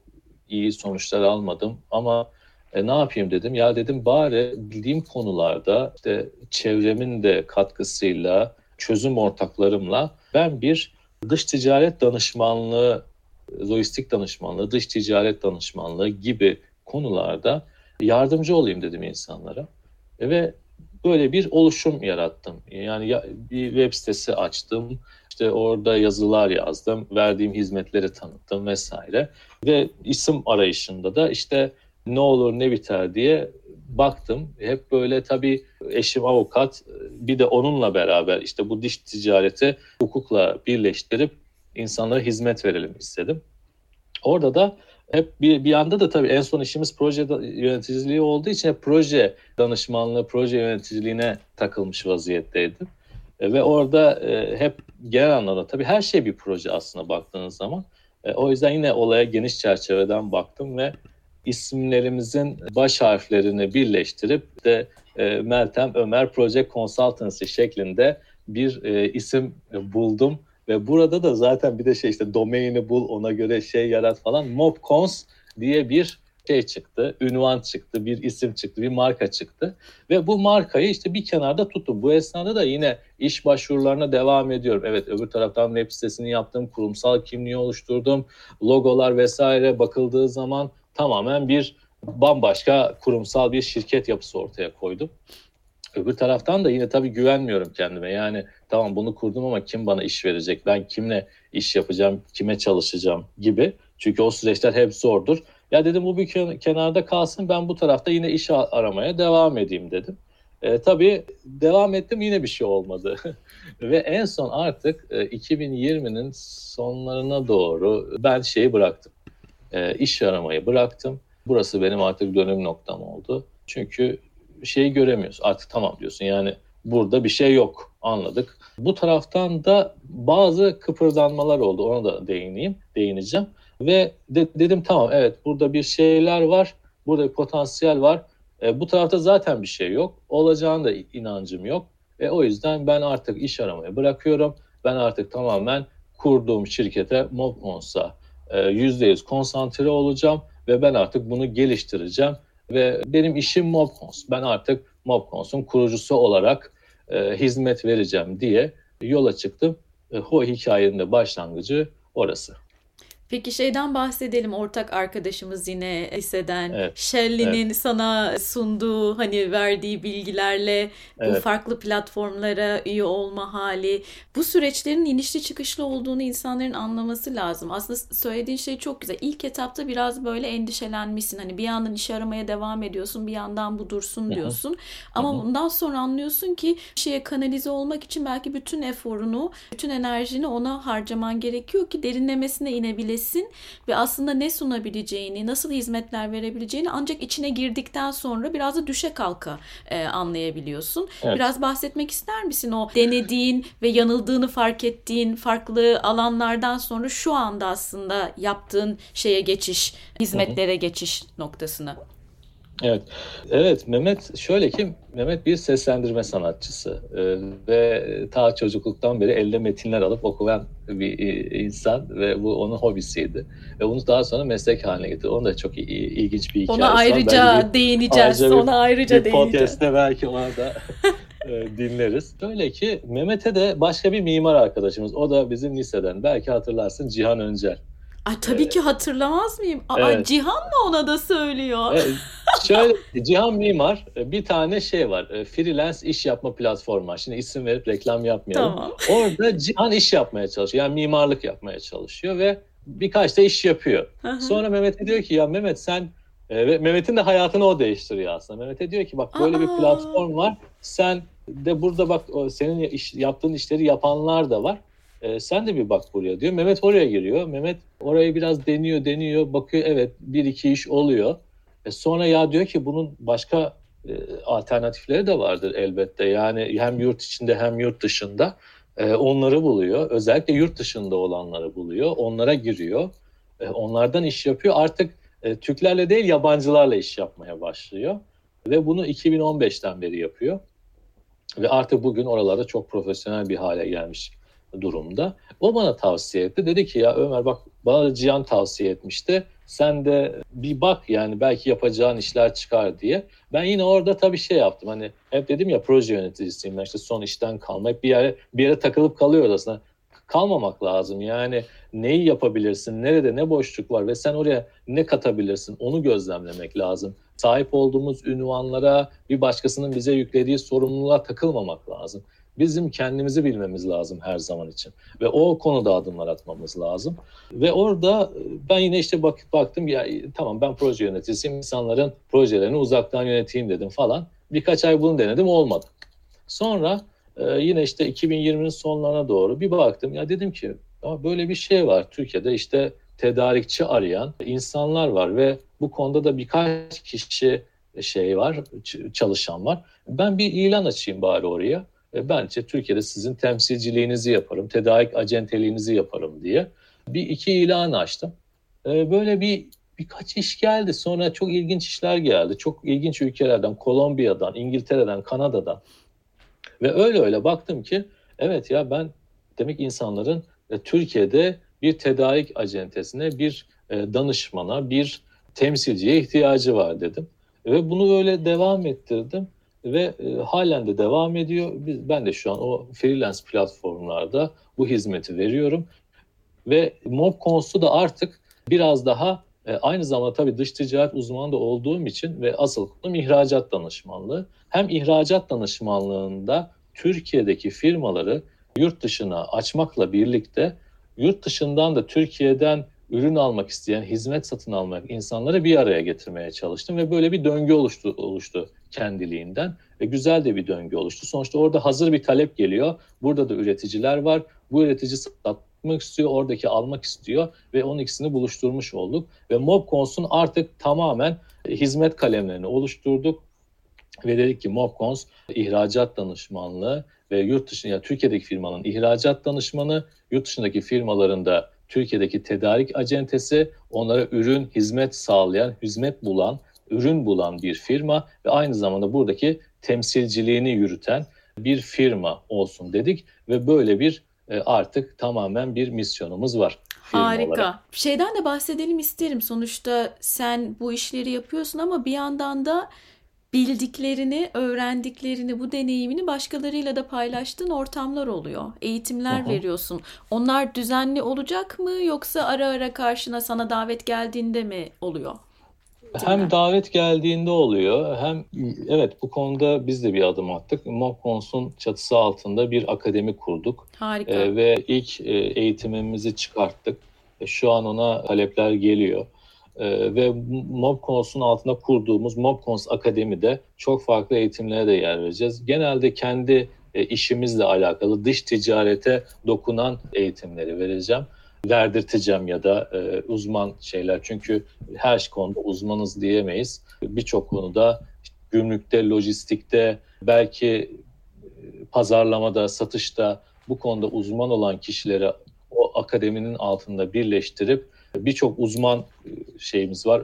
iyi sonuçlar almadım ama E, ne yapayım dedim. Ya dedim bari bildiğim konularda işte çevremin de katkısıyla, çözüm ortaklarımla ben bir dış ticaret danışmanlığı, lojistik danışmanlığı, dış ticaret danışmanlığı gibi konularda yardımcı olayım dedim insanlara. E, ve böyle bir oluşum yarattım. Yani bir web sitesi açtım. İşte orada yazılar yazdım, verdiğim hizmetleri tanıttım vesaire. Ve isim arayışında da işte ne olur ne biter diye baktım. Hep böyle tabii eşim avukat bir de onunla beraber işte bu diş ticareti hukukla birleştirip insanlara hizmet verelim istedim. Orada da hep bir, bir yanda da tabii en son işimiz proje yöneticiliği olduğu için hep proje danışmanlığı, proje yöneticiliğine takılmış vaziyetteydim. E, ve orada e, hep genel anlamda tabii her şey bir proje aslında baktığınız zaman. E, o yüzden yine olaya geniş çerçeveden baktım ve isimlerimizin baş harflerini birleştirip de Meltem Ömer Project Consultancy şeklinde bir isim buldum. Ve burada da zaten bir de şey işte domaini bul ona göre şey yarat falan. Mobcons diye bir şey çıktı, ünvan çıktı, bir isim çıktı, bir marka çıktı. Ve bu markayı işte bir kenarda tuttum. Bu esnada da yine iş başvurularına devam ediyorum. Evet öbür taraftan web sitesini yaptım, kurumsal kimliği oluşturdum, logolar vesaire bakıldığı zaman tamamen bir bambaşka kurumsal bir şirket yapısı ortaya koydum. Öbür taraftan da yine tabii güvenmiyorum kendime. Yani tamam bunu kurdum ama kim bana iş verecek? Ben kimle iş yapacağım? Kime çalışacağım gibi. Çünkü o süreçler hep zordur. Ya dedim bu bir kenarda kalsın ben bu tarafta yine iş aramaya devam edeyim dedim. E, tabii devam ettim yine bir şey olmadı. Ve en son artık e, 2020'nin sonlarına doğru ben şeyi bıraktım. E, iş aramayı bıraktım. Burası benim artık dönüm noktam oldu. Çünkü şeyi göremiyoruz. Artık tamam diyorsun yani burada bir şey yok anladık. Bu taraftan da bazı kıpırdanmalar oldu ona da değineyim, değineceğim. Ve de, dedim tamam evet burada bir şeyler var, burada bir potansiyel var. E, bu tarafta zaten bir şey yok. Olacağına da inancım yok. E, o yüzden ben artık iş aramayı bırakıyorum. Ben artık tamamen kurduğum şirkete Mobons'a %100 konsantre olacağım ve ben artık bunu geliştireceğim ve benim işim Mobcons. Ben artık Mobcons'un kurucusu olarak e, hizmet vereceğim diye yola çıktım. E, o hikayenin de başlangıcı orası. Peki şeyden bahsedelim ortak arkadaşımız yine liseden evet. Shelley'nin evet. sana sunduğu hani verdiği bilgilerle evet. bu farklı platformlara üye olma hali bu süreçlerin inişli çıkışlı olduğunu insanların anlaması lazım. Aslında söylediğin şey çok güzel. İlk etapta biraz böyle endişelenmişsin. Hani bir yandan iş aramaya devam ediyorsun bir yandan bu dursun diyorsun. Ama bundan sonra anlıyorsun ki şeye kanalize olmak için belki bütün eforunu, bütün enerjini ona harcaman gerekiyor ki derinlemesine inebilesin bilesin ve aslında ne sunabileceğini, nasıl hizmetler verebileceğini ancak içine girdikten sonra biraz da düşe kalka e, anlayabiliyorsun. Evet. Biraz bahsetmek ister misin o denediğin ve yanıldığını fark ettiğin farklı alanlardan sonra şu anda aslında yaptığın şeye geçiş, hizmetlere geçiş noktasına? Evet. Evet Mehmet şöyle ki Mehmet bir seslendirme sanatçısı ee, ve ta çocukluktan beri elde metinler alıp okuyan bir insan ve bu onun hobisiydi. Ve bunu daha sonra meslek haline getirdi. Onun da çok ilginç bir hikayesi Ona ayrıca bir, değineceğiz. Ayrıca ona ayrıca bir değineceğiz. Podcast'te belki ona da e, dinleriz. Böyle ki Mehmet'e de başka bir mimar arkadaşımız. O da bizim liseden. Belki hatırlarsın Cihan Öncel. Ay tabii evet. ki hatırlamaz mıyım? Aa, evet. Cihan mı ona da söylüyor? Evet. Şöyle Cihan Mimar e, bir tane şey var. E, freelance iş yapma platformu var. Şimdi isim verip reklam yapmayalım. Tamam. Orada Cihan iş yapmaya çalışıyor. Yani mimarlık yapmaya çalışıyor ve birkaç da iş yapıyor. Sonra Mehmet'e diyor ki ya Mehmet sen e, ve Mehmet'in de hayatını o değiştiriyor aslında. Mehmet'e diyor ki bak böyle Aa. bir platform var. Sen de burada bak senin iş, yaptığın işleri yapanlar da var. E, sen de bir bak buraya diyor. Mehmet oraya giriyor. Mehmet orayı biraz deniyor, deniyor, bakıyor evet bir iki iş oluyor. E sonra ya diyor ki bunun başka e, alternatifleri de vardır elbette. Yani hem yurt içinde hem yurt dışında e, onları buluyor. Özellikle yurt dışında olanları buluyor. Onlara giriyor. E, onlardan iş yapıyor. Artık e, Türklerle değil yabancılarla iş yapmaya başlıyor. Ve bunu 2015'ten beri yapıyor. Ve artık bugün oralarda çok profesyonel bir hale gelmiş durumda. O bana tavsiye etti. Dedi ki ya Ömer bak bana Cihan tavsiye etmişti. Sen de bir bak yani belki yapacağın işler çıkar diye. Ben yine orada tabii şey yaptım. Hani hep dedim ya proje yöneticisiyim. Ben işte son işten kalma. Hep bir yere, bir yere takılıp kalıyor aslında. Kalmamak lazım. Yani neyi yapabilirsin? Nerede ne boşluk var? Ve sen oraya ne katabilirsin? Onu gözlemlemek lazım. Sahip olduğumuz ünvanlara bir başkasının bize yüklediği sorumluluğa takılmamak lazım. Bizim kendimizi bilmemiz lazım her zaman için. Ve o konuda adımlar atmamız lazım. Ve orada ben yine işte bak, baktım ya tamam ben proje yöneticisiyim. insanların projelerini uzaktan yöneteyim dedim falan. Birkaç ay bunu denedim olmadı. Sonra e, yine işte 2020'nin sonlarına doğru bir baktım. Ya dedim ki ama böyle bir şey var Türkiye'de işte tedarikçi arayan insanlar var ve bu konuda da birkaç kişi şey var, çalışan var. Ben bir ilan açayım bari oraya. E, bence Türkiye'de sizin temsilciliğinizi yaparım, tedarik acenteliğinizi yaparım diye bir iki ilan açtım. E, böyle bir birkaç iş geldi. Sonra çok ilginç işler geldi. Çok ilginç ülkelerden, Kolombiya'dan, İngiltere'den, Kanada'dan. Ve öyle öyle baktım ki evet ya ben demek insanların e, Türkiye'de bir tedarik acentesine, bir danışmana, bir temsilciye ihtiyacı var dedim. Ve bunu öyle devam ettirdim ve e, halen de devam ediyor. Biz, ben de şu an o freelance platformlarda bu hizmeti veriyorum. Ve mob konusu da artık biraz daha e, aynı zamanda tabii dış ticaret uzmanı da olduğum için ve asıl konum ihracat danışmanlığı. Hem ihracat danışmanlığında Türkiye'deki firmaları yurt dışına açmakla birlikte yurt dışından da Türkiye'den ürün almak isteyen, hizmet satın almak insanları bir araya getirmeye çalıştım ve böyle bir döngü oluştu, oluştu kendiliğinden ve güzel de bir döngü oluştu. Sonuçta orada hazır bir talep geliyor. Burada da üreticiler var. Bu üretici satmak istiyor, oradaki almak istiyor ve onun ikisini buluşturmuş olduk. Ve Mobcons'un artık tamamen hizmet kalemlerini oluşturduk. Ve dedik ki Mobcons ihracat danışmanlığı ve yurt dışında yani Türkiye'deki firmanın ihracat danışmanı, yurt dışındaki firmaların da Türkiye'deki tedarik acentesi onlara ürün, hizmet sağlayan, hizmet bulan, ürün bulan bir firma ve aynı zamanda buradaki temsilciliğini yürüten bir firma olsun dedik ve böyle bir e, artık tamamen bir misyonumuz var. Harika. Olarak. Şeyden de bahsedelim isterim. Sonuçta sen bu işleri yapıyorsun ama bir yandan da bildiklerini, öğrendiklerini, bu deneyimini başkalarıyla da paylaştığın ortamlar oluyor. Eğitimler Aha. veriyorsun. Onlar düzenli olacak mı yoksa ara ara karşına sana davet geldiğinde mi oluyor? Hem davet geldiğinde oluyor hem evet bu konuda biz de bir adım attık. Mokons'un çatısı altında bir akademi kurduk. Harika. Ee, ve ilk e, eğitimimizi çıkarttık. E, şu an ona talepler geliyor. Ee, ve Mobcons'un altında kurduğumuz Mobcons Akademi'de çok farklı eğitimlere de yer vereceğiz. Genelde kendi e, işimizle alakalı dış ticarete dokunan eğitimleri vereceğim. Verdirteceğim ya da e, uzman şeyler. Çünkü her konuda uzmanız diyemeyiz. Birçok konuda gümrükte, lojistikte, belki e, pazarlamada, satışta bu konuda uzman olan kişileri o akademinin altında birleştirip Birçok uzman e, şeyimiz var,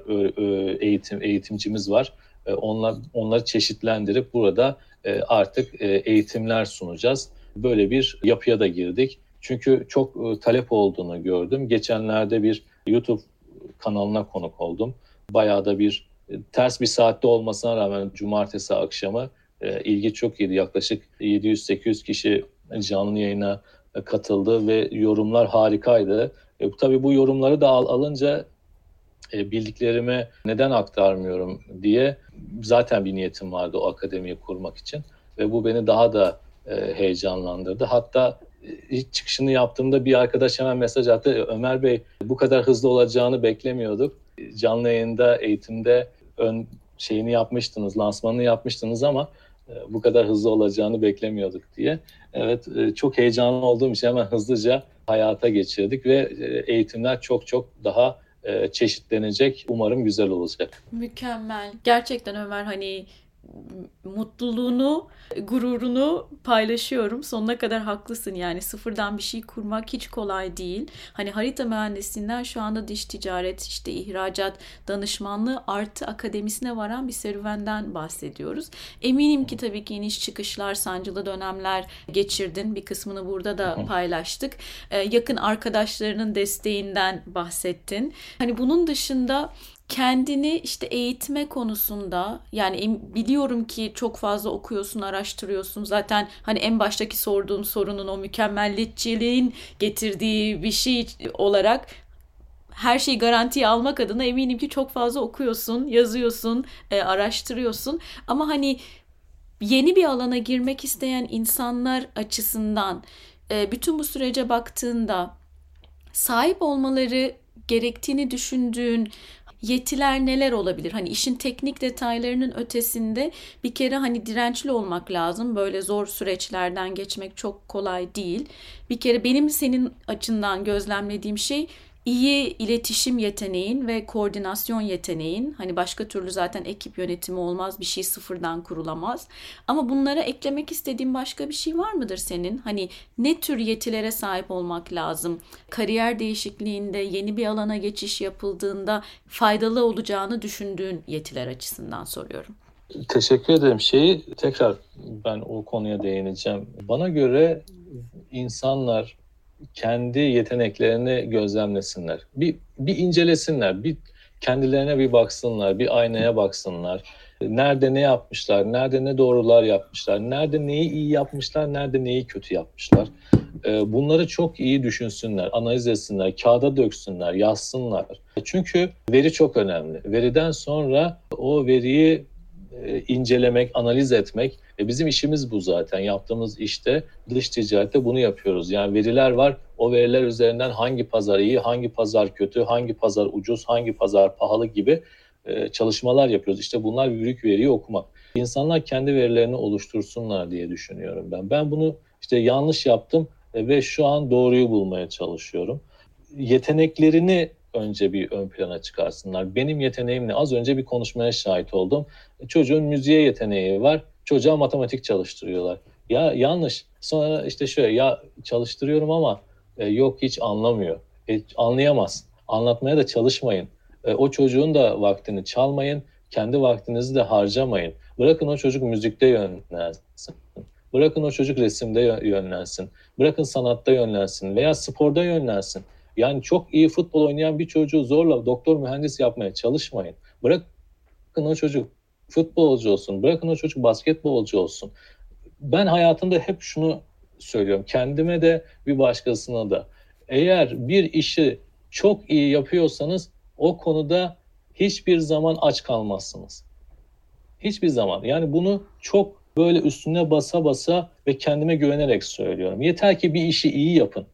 eğitim eğitimcimiz var. E, onlar onları çeşitlendirip burada e, artık eğitimler sunacağız. Böyle bir yapıya da girdik. Çünkü çok talep olduğunu gördüm. Geçenlerde bir YouTube kanalına konuk oldum. Bayağı da bir ters bir saatte olmasına rağmen cumartesi akşamı ilgi çok iyiydi. Yaklaşık 700-800 kişi canlı yayına katıldı ve yorumlar harikaydı. E, tabii bu yorumları da al, alınca e, bildiklerimi neden aktarmıyorum diye zaten bir niyetim vardı o akademiyi kurmak için. Ve bu beni daha da e, heyecanlandırdı. Hatta e, ilk çıkışını yaptığımda bir arkadaş hemen mesaj attı. Ömer Bey bu kadar hızlı olacağını beklemiyorduk. Canlı yayında, eğitimde ön şeyini yapmıştınız, lansmanını yapmıştınız ama e, bu kadar hızlı olacağını beklemiyorduk diye. Evet e, çok heyecanlı olduğum için hemen hızlıca hayata geçirdik ve e, eğitimler çok çok daha çeşitlenecek. Umarım güzel olacak. Mükemmel. Gerçekten Ömer hani mutluluğunu, gururunu paylaşıyorum. Sonuna kadar haklısın yani sıfırdan bir şey kurmak hiç kolay değil. Hani harita mühendisliğinden şu anda dış ticaret, işte ihracat, danışmanlığı artı akademisine varan bir serüvenden bahsediyoruz. Eminim ki tabii ki iniş çıkışlar, sancılı dönemler geçirdin. Bir kısmını burada da paylaştık. Ee, yakın arkadaşlarının desteğinden bahsettin. Hani bunun dışında kendini işte eğitme konusunda yani biliyorum ki çok fazla okuyorsun, araştırıyorsun. Zaten hani en baştaki sorduğum sorunun o mükemmelliyetçiliğin getirdiği bir şey olarak her şeyi garantiye almak adına eminim ki çok fazla okuyorsun, yazıyorsun, e, araştırıyorsun. Ama hani yeni bir alana girmek isteyen insanlar açısından e, bütün bu sürece baktığında sahip olmaları gerektiğini düşündüğün yetiler neler olabilir? Hani işin teknik detaylarının ötesinde bir kere hani dirençli olmak lazım. Böyle zor süreçlerden geçmek çok kolay değil. Bir kere benim senin açından gözlemlediğim şey iyi iletişim yeteneğin ve koordinasyon yeteneğin hani başka türlü zaten ekip yönetimi olmaz bir şey sıfırdan kurulamaz ama bunlara eklemek istediğin başka bir şey var mıdır senin hani ne tür yetilere sahip olmak lazım kariyer değişikliğinde yeni bir alana geçiş yapıldığında faydalı olacağını düşündüğün yetiler açısından soruyorum. Teşekkür ederim. Şeyi tekrar ben o konuya değineceğim. Bana göre insanlar kendi yeteneklerini gözlemlesinler. Bir, bir incelesinler, bir kendilerine bir baksınlar, bir aynaya baksınlar. Nerede ne yapmışlar, nerede ne doğrular yapmışlar, nerede neyi iyi yapmışlar, nerede neyi kötü yapmışlar. Ee, bunları çok iyi düşünsünler, analiz etsinler, kağıda döksünler, yazsınlar. Çünkü veri çok önemli. Veriden sonra o veriyi e, incelemek, analiz etmek. E bizim işimiz bu zaten. Yaptığımız işte dış ticarette bunu yapıyoruz. Yani veriler var. O veriler üzerinden hangi pazar iyi, hangi pazar kötü, hangi pazar ucuz, hangi pazar pahalı gibi e, çalışmalar yapıyoruz. İşte bunlar büyük veriyi okumak. İnsanlar kendi verilerini oluştursunlar diye düşünüyorum ben. Ben bunu işte yanlış yaptım ve şu an doğruyu bulmaya çalışıyorum. Yeteneklerini önce bir ön plana çıkarsınlar. Benim yeteneğim ne? Az önce bir konuşmaya şahit oldum. Çocuğun müziğe yeteneği var. Çocuğa matematik çalıştırıyorlar. Ya yanlış. Sonra işte şöyle ya çalıştırıyorum ama e, yok hiç anlamıyor. E, anlayamaz. Anlatmaya da çalışmayın. E, o çocuğun da vaktini çalmayın. Kendi vaktinizi de harcamayın. Bırakın o çocuk müzikte yönlensin. Bırakın o çocuk resimde yönlensin. Bırakın sanatta yönlensin veya sporda yönlensin. Yani çok iyi futbol oynayan bir çocuğu zorla doktor mühendis yapmaya çalışmayın. Bırakın o çocuk futbolcu olsun, bırakın o çocuk basketbolcu olsun. Ben hayatımda hep şunu söylüyorum. Kendime de bir başkasına da. Eğer bir işi çok iyi yapıyorsanız o konuda hiçbir zaman aç kalmazsınız. Hiçbir zaman. Yani bunu çok böyle üstüne basa basa ve kendime güvenerek söylüyorum. Yeter ki bir işi iyi yapın.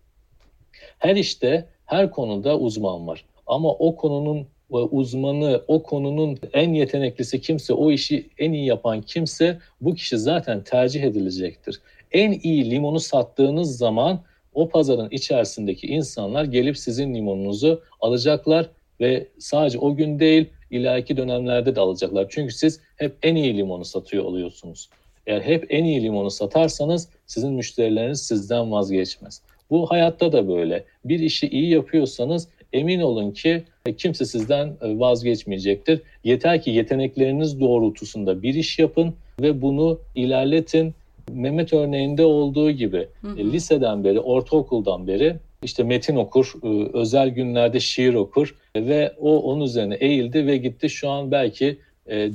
Her işte, her konuda uzman var. Ama o konunun e, uzmanı, o konunun en yeteneklisi kimse, o işi en iyi yapan kimse bu kişi zaten tercih edilecektir. En iyi limonu sattığınız zaman o pazarın içerisindeki insanlar gelip sizin limonunuzu alacaklar ve sadece o gün değil ileriki dönemlerde de alacaklar. Çünkü siz hep en iyi limonu satıyor oluyorsunuz. Eğer hep en iyi limonu satarsanız sizin müşterileriniz sizden vazgeçmez. Bu hayatta da böyle. Bir işi iyi yapıyorsanız emin olun ki kimse sizden e, vazgeçmeyecektir. Yeter ki yetenekleriniz doğrultusunda bir iş yapın ve bunu ilerletin. Mehmet örneğinde olduğu gibi hı hı. E, liseden beri, ortaokuldan beri işte metin okur, e, özel günlerde şiir okur ve o onun üzerine eğildi ve gitti. Şu an belki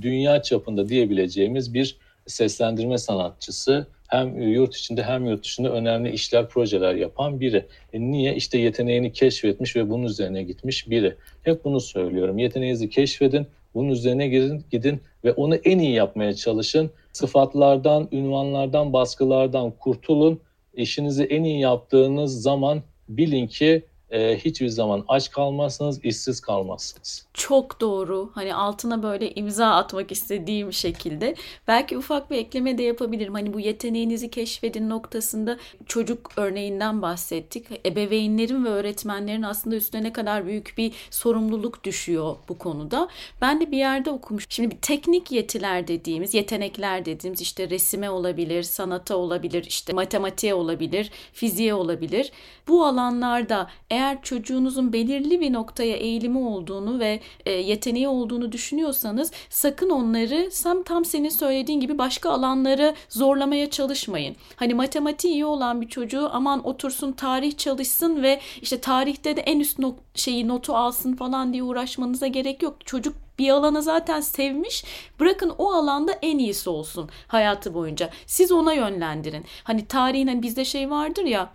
dünya çapında diyebileceğimiz bir seslendirme sanatçısı hem yurt içinde hem yurt dışında önemli işler, projeler yapan biri. E niye? İşte yeteneğini keşfetmiş ve bunun üzerine gitmiş biri. Hep bunu söylüyorum. Yeteneğinizi keşfedin, bunun üzerine gidin, gidin ve onu en iyi yapmaya çalışın. Sıfatlardan, ünvanlardan, baskılardan kurtulun. İşinizi en iyi yaptığınız zaman bilin ki e, hiçbir zaman aç kalmazsınız, işsiz kalmazsınız. Çok doğru. Hani altına böyle imza atmak istediğim şekilde. Belki ufak bir ekleme de yapabilirim. Hani bu yeteneğinizi keşfedin noktasında çocuk örneğinden bahsettik. Ebeveynlerin ve öğretmenlerin aslında üstüne ne kadar büyük bir sorumluluk düşüyor bu konuda. Ben de bir yerde okumuş. Şimdi bir teknik yetiler dediğimiz, yetenekler dediğimiz işte resime olabilir, sanata olabilir, işte matematiğe olabilir, fiziğe olabilir. Bu alanlarda eğer çocuğunuzun belirli bir noktaya eğilimi olduğunu ve e, yeteneği olduğunu düşünüyorsanız sakın onları tam, tam senin söylediğin gibi başka alanları zorlamaya çalışmayın. Hani matematiği iyi olan bir çocuğu aman otursun tarih çalışsın ve işte tarihte de en üst not, şeyi notu alsın falan diye uğraşmanıza gerek yok. Çocuk bir alanı zaten sevmiş. Bırakın o alanda en iyisi olsun hayatı boyunca. Siz ona yönlendirin. Hani tarihin hani bizde şey vardır ya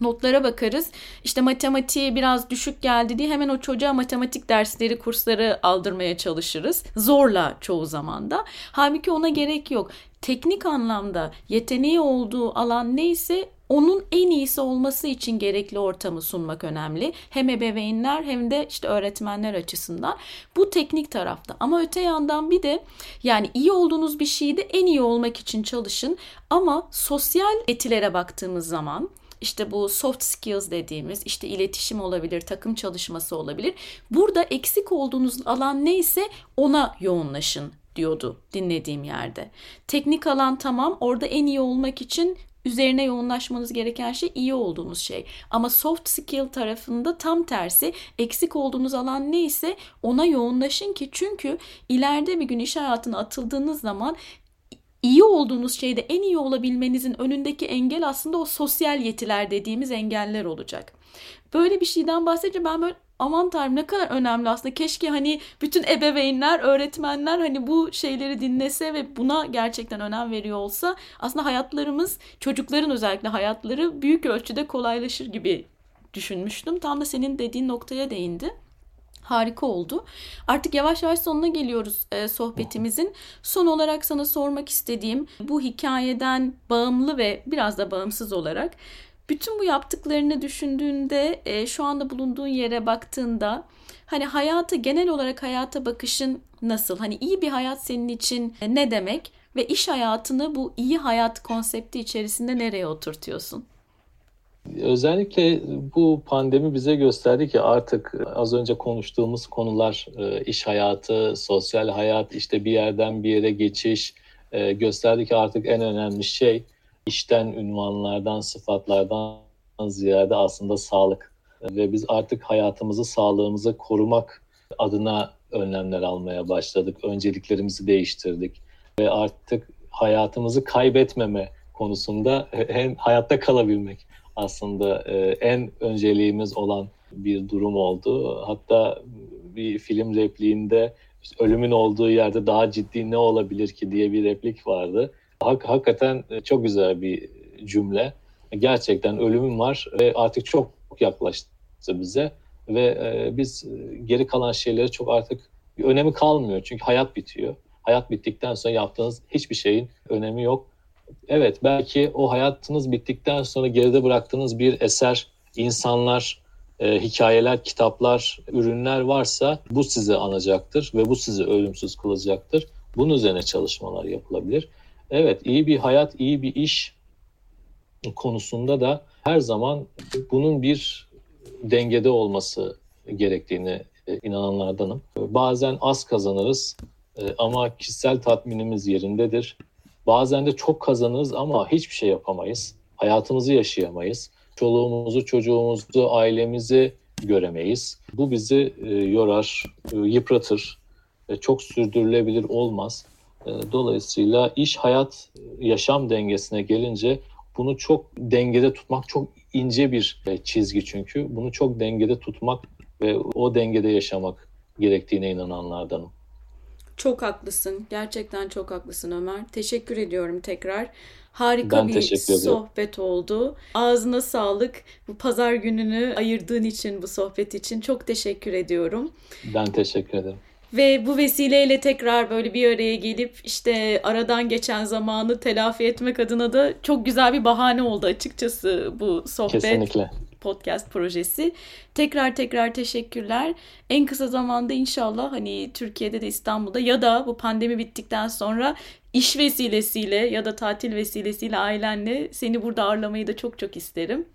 notlara bakarız. İşte matematiğe biraz düşük geldi diye hemen o çocuğa matematik dersleri, kursları aldırmaya çalışırız. Zorla çoğu zaman da. Halbuki ona gerek yok. Teknik anlamda yeteneği olduğu alan neyse onun en iyisi olması için gerekli ortamı sunmak önemli. Hem ebeveynler hem de işte öğretmenler açısından. Bu teknik tarafta. Ama öte yandan bir de yani iyi olduğunuz bir şeyde en iyi olmak için çalışın. Ama sosyal etilere baktığımız zaman işte bu soft skills dediğimiz işte iletişim olabilir, takım çalışması olabilir. Burada eksik olduğunuz alan neyse ona yoğunlaşın diyordu dinlediğim yerde. Teknik alan tamam orada en iyi olmak için üzerine yoğunlaşmanız gereken şey iyi olduğunuz şey. Ama soft skill tarafında tam tersi eksik olduğunuz alan neyse ona yoğunlaşın ki çünkü ileride bir gün iş hayatına atıldığınız zaman iyi olduğunuz şeyde en iyi olabilmenizin önündeki engel aslında o sosyal yetiler dediğimiz engeller olacak. Böyle bir şeyden bahsedince ben böyle aman tanrım ne kadar önemli aslında. Keşke hani bütün ebeveynler, öğretmenler hani bu şeyleri dinlese ve buna gerçekten önem veriyor olsa aslında hayatlarımız, çocukların özellikle hayatları büyük ölçüde kolaylaşır gibi düşünmüştüm. Tam da senin dediğin noktaya değindi. Harika oldu. Artık yavaş yavaş sonuna geliyoruz e, sohbetimizin. Son olarak sana sormak istediğim bu hikayeden bağımlı ve biraz da bağımsız olarak bütün bu yaptıklarını düşündüğünde e, şu anda bulunduğun yere baktığında hani hayata genel olarak hayata bakışın nasıl? Hani iyi bir hayat senin için ne demek ve iş hayatını bu iyi hayat konsepti içerisinde nereye oturtuyorsun? Özellikle bu pandemi bize gösterdi ki artık az önce konuştuğumuz konular e, iş hayatı, sosyal hayat, işte bir yerden bir yere geçiş e, gösterdi ki artık en önemli şey işten, ünvanlardan, sıfatlardan ziyade aslında sağlık. Ve biz artık hayatımızı, sağlığımızı korumak adına önlemler almaya başladık. Önceliklerimizi değiştirdik ve artık hayatımızı kaybetmeme konusunda hem hayatta kalabilmek aslında e, en önceliğimiz olan bir durum oldu. Hatta bir film repliğinde ölümün olduğu yerde daha ciddi ne olabilir ki diye bir replik vardı. Hak, hakikaten çok güzel bir cümle. Gerçekten ölümün var ve artık çok yaklaştı bize ve e, biz geri kalan şeyleri çok artık bir önemi kalmıyor. Çünkü hayat bitiyor. Hayat bittikten sonra yaptığınız hiçbir şeyin önemi yok evet belki o hayatınız bittikten sonra geride bıraktığınız bir eser, insanlar, e, hikayeler, kitaplar, ürünler varsa bu sizi anacaktır ve bu sizi ölümsüz kılacaktır. Bunun üzerine çalışmalar yapılabilir. Evet iyi bir hayat, iyi bir iş konusunda da her zaman bunun bir dengede olması gerektiğini e, inananlardanım. Bazen az kazanırız e, ama kişisel tatminimiz yerindedir. Bazen de çok kazanırız ama hiçbir şey yapamayız. Hayatımızı yaşayamayız. Çoluğumuzu, çocuğumuzu, ailemizi göremeyiz. Bu bizi e, yorar, e, yıpratır. Çok sürdürülebilir olmaz. E, dolayısıyla iş, hayat, yaşam dengesine gelince bunu çok dengede tutmak çok ince bir çizgi çünkü. Bunu çok dengede tutmak ve o dengede yaşamak gerektiğine inananlardanım. Çok haklısın. Gerçekten çok haklısın Ömer. Teşekkür ediyorum tekrar. Harika ben bir sohbet oldu. Ağzına sağlık. Bu pazar gününü ayırdığın için, bu sohbet için çok teşekkür ediyorum. Ben teşekkür ederim. Ve bu vesileyle tekrar böyle bir araya gelip işte aradan geçen zamanı telafi etmek adına da çok güzel bir bahane oldu açıkçası bu sohbet. Kesinlikle podcast projesi. Tekrar tekrar teşekkürler. En kısa zamanda inşallah hani Türkiye'de de İstanbul'da ya da bu pandemi bittikten sonra iş vesilesiyle ya da tatil vesilesiyle ailenle seni burada ağırlamayı da çok çok isterim.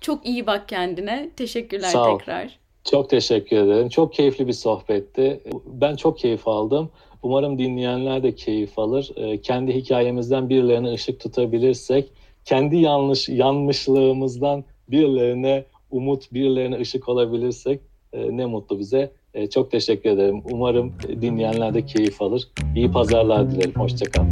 Çok iyi bak kendine. Teşekkürler Sağ ol. tekrar. Çok teşekkür ederim. Çok keyifli bir sohbetti. Ben çok keyif aldım. Umarım dinleyenler de keyif alır. Ee, kendi hikayemizden birilerine ışık tutabilirsek, kendi yanlış yanlışlığımızdan birilerine umut, birilerine ışık olabilirsek e, ne mutlu bize. E, çok teşekkür ederim. Umarım dinleyenler de keyif alır. İyi pazarlar dilerim. Hoşçakalın.